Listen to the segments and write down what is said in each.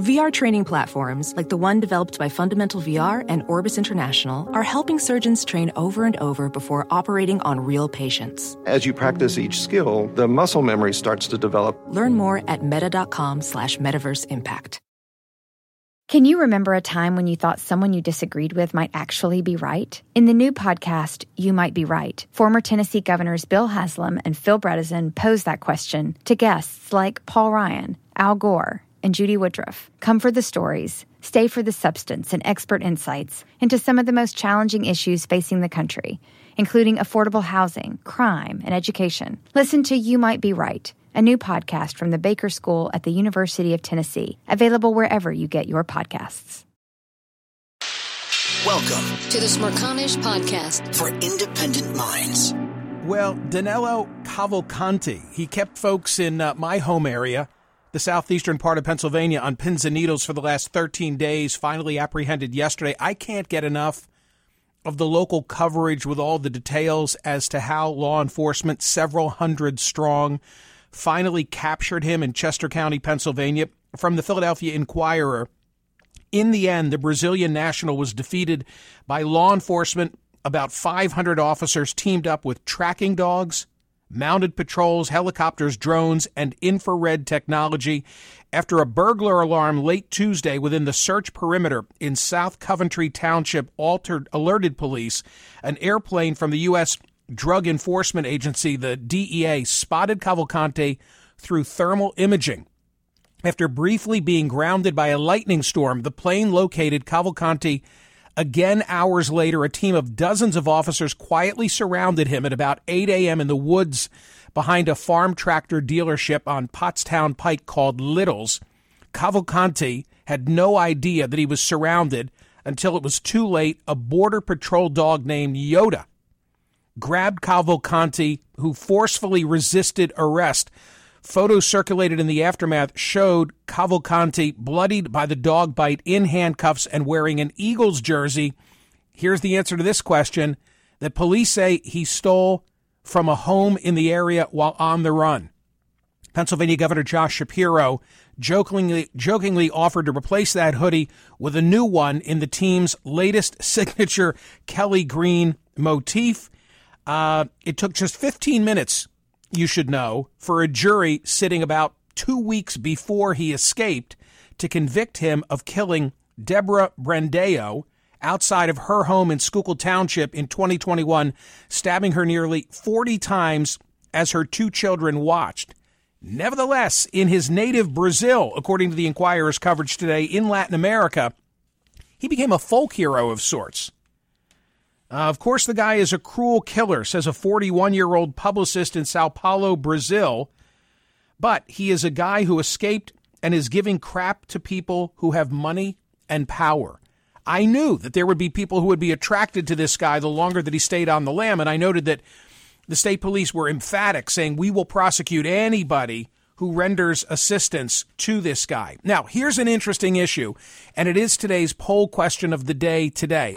VR training platforms, like the one developed by Fundamental VR and Orbis International, are helping surgeons train over and over before operating on real patients. As you practice each skill, the muscle memory starts to develop. Learn more at meta.com slash metaverse impact. Can you remember a time when you thought someone you disagreed with might actually be right? In the new podcast, You Might Be Right, former Tennessee governors Bill Haslam and Phil Bredesen pose that question to guests like Paul Ryan, Al Gore, and Judy Woodruff. Come for the stories, stay for the substance and expert insights into some of the most challenging issues facing the country, including affordable housing, crime, and education. Listen to You Might Be Right, a new podcast from the Baker School at the University of Tennessee, available wherever you get your podcasts. Welcome to the Smerconish Podcast for independent minds. Well, Danelo Cavalcante, he kept folks in uh, my home area the southeastern part of Pennsylvania on pins and needles for the last 13 days, finally apprehended yesterday. I can't get enough of the local coverage with all the details as to how law enforcement, several hundred strong, finally captured him in Chester County, Pennsylvania. From the Philadelphia Inquirer, in the end, the Brazilian national was defeated by law enforcement. About 500 officers teamed up with tracking dogs mounted patrols, helicopters, drones, and infrared technology after a burglar alarm late Tuesday within the search perimeter in South Coventry Township altered alerted police. An airplane from the U.S. Drug Enforcement Agency, the DEA, spotted Cavalcante through thermal imaging. After briefly being grounded by a lightning storm, the plane located Cavalcante Again, hours later, a team of dozens of officers quietly surrounded him at about 8 a.m. in the woods behind a farm tractor dealership on Pottstown Pike called Little's. Cavalcante had no idea that he was surrounded until it was too late. A border patrol dog named Yoda grabbed Cavalcante, who forcefully resisted arrest. Photos circulated in the aftermath showed Cavalcante bloodied by the dog bite in handcuffs and wearing an Eagles jersey. Here's the answer to this question that police say he stole from a home in the area while on the run. Pennsylvania Governor Josh Shapiro jokingly, jokingly offered to replace that hoodie with a new one in the team's latest signature Kelly Green motif. Uh, it took just 15 minutes you should know, for a jury sitting about two weeks before he escaped to convict him of killing Deborah Brandão outside of her home in Schuylkill Township in 2021, stabbing her nearly 40 times as her two children watched. Nevertheless, in his native Brazil, according to the Inquirer's coverage today in Latin America, he became a folk hero of sorts. Uh, of course, the guy is a cruel killer, says a 41 year old publicist in Sao Paulo, Brazil. But he is a guy who escaped and is giving crap to people who have money and power. I knew that there would be people who would be attracted to this guy the longer that he stayed on the lam. And I noted that the state police were emphatic, saying, We will prosecute anybody who renders assistance to this guy. Now, here's an interesting issue, and it is today's poll question of the day today.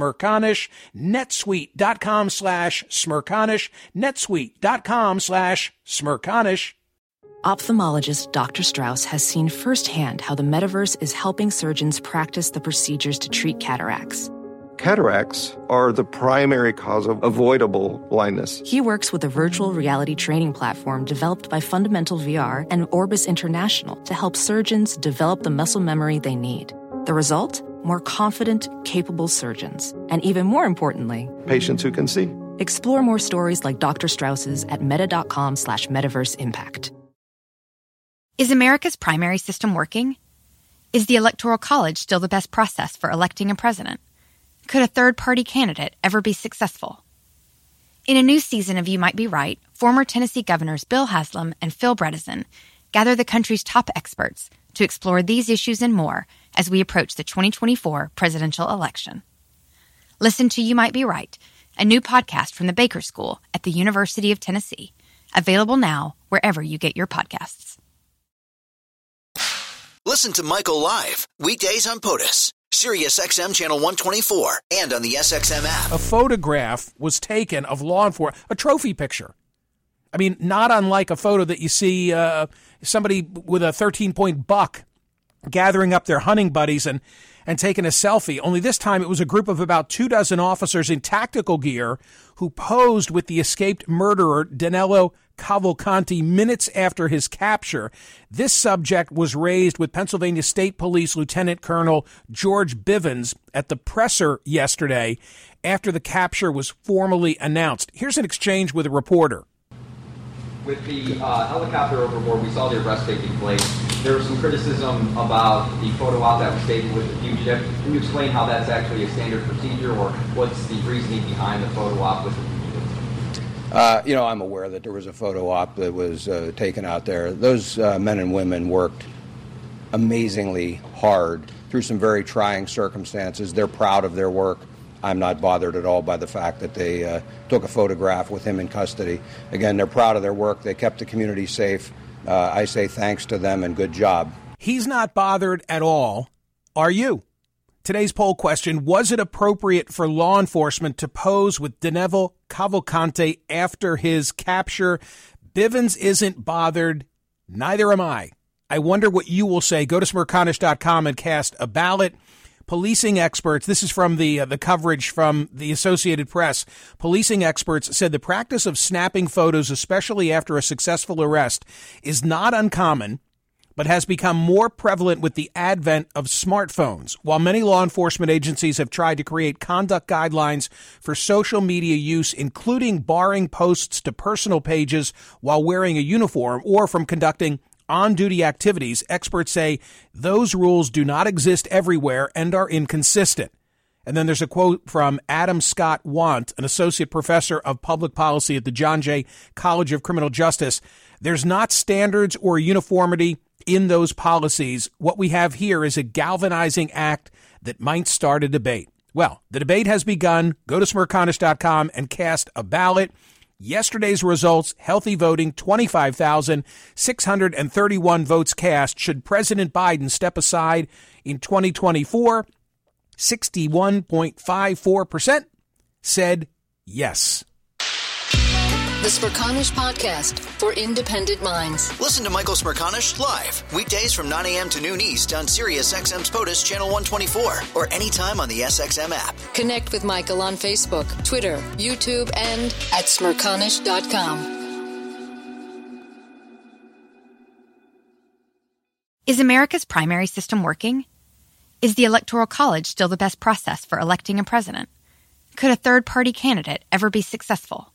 smerconish, netsuite.com slash smerconish, netsuite.com slash smerconish. Ophthalmologist Dr. Strauss has seen firsthand how the metaverse is helping surgeons practice the procedures to treat cataracts. Cataracts are the primary cause of avoidable blindness. He works with a virtual reality training platform developed by Fundamental VR and Orbis International to help surgeons develop the muscle memory they need. The result? More confident, capable surgeons. And even more importantly, Patients who can see. explore more stories like Dr. Strauss's at meta.com slash metaverse impact. Is America's primary system working? Is the Electoral College still the best process for electing a president? Could a third party candidate ever be successful? In a new season of You Might Be Right, former Tennessee governors Bill Haslam and Phil Bredesen gather the country's top experts to explore these issues and more as we approach the 2024 presidential election. Listen to You Might Be Right, a new podcast from the Baker School at the University of Tennessee, available now wherever you get your podcasts. Listen to Michael live weekdays on POTUS, Sirius XM channel 124, and on the SXM app. A photograph was taken of law enforcement, a trophy picture. I mean, not unlike a photo that you see uh, somebody with a 13 point buck gathering up their hunting buddies and, and taking a selfie. Only this time it was a group of about two dozen officers in tactical gear who posed with the escaped murderer Danelo Cavalcante minutes after his capture. This subject was raised with Pennsylvania State Police Lieutenant Colonel George Bivens at the presser yesterday after the capture was formally announced. Here's an exchange with a reporter. With the uh, helicopter overboard, we saw the arrest taking place. There was some criticism about the photo op that was taken with the fugitive. Can you explain how that's actually a standard procedure, or what's the reasoning behind the photo op with the fugitive? Uh, you know, I'm aware that there was a photo op that was uh, taken out there. Those uh, men and women worked amazingly hard through some very trying circumstances. They're proud of their work. I'm not bothered at all by the fact that they uh, took a photograph with him in custody. Again, they're proud of their work. They kept the community safe. Uh, I say thanks to them and good job. He's not bothered at all. Are you? Today's poll question Was it appropriate for law enforcement to pose with Danelo Cavalcante after his capture? Bivens isn't bothered. Neither am I. I wonder what you will say. Go to smerconish.com and cast a ballot. Policing experts, this is from the uh, the coverage from the Associated Press. Policing experts said the practice of snapping photos, especially after a successful arrest, is not uncommon, but has become more prevalent with the advent of smartphones. While many law enforcement agencies have tried to create conduct guidelines for social media use, including barring posts to personal pages while wearing a uniform or from conducting on duty activities, experts say those rules do not exist everywhere and are inconsistent. And then there's a quote from Adam Scott Wandt, an associate professor of public policy at the John Jay College of Criminal Justice. There's not standards or uniformity in those policies. What we have here is a galvanizing act that might start a debate. Well, the debate has begun. Go to smerconish.com and cast a ballot. Yesterday's results healthy voting 25,631 votes cast. Should President Biden step aside in 2024? 61.54% said yes. The Smerconish Podcast for independent minds. Listen to Michael Smerconish live weekdays from 9 a.m. to noon East on Sirius XM's POTUS Channel 124 or anytime on the SXM app. Connect with Michael on Facebook, Twitter, YouTube, and at smerconish.com. Is America's primary system working? Is the Electoral College still the best process for electing a president? Could a third party candidate ever be successful?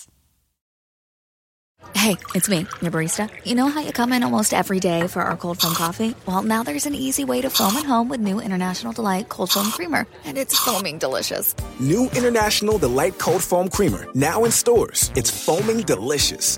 Hey, it's me, your barista. You know how you come in almost every day for our cold foam coffee? Well, now there's an easy way to foam at home with new International Delight Cold Foam Creamer, and it's foaming delicious. New International Delight Cold Foam Creamer, now in stores. It's foaming delicious.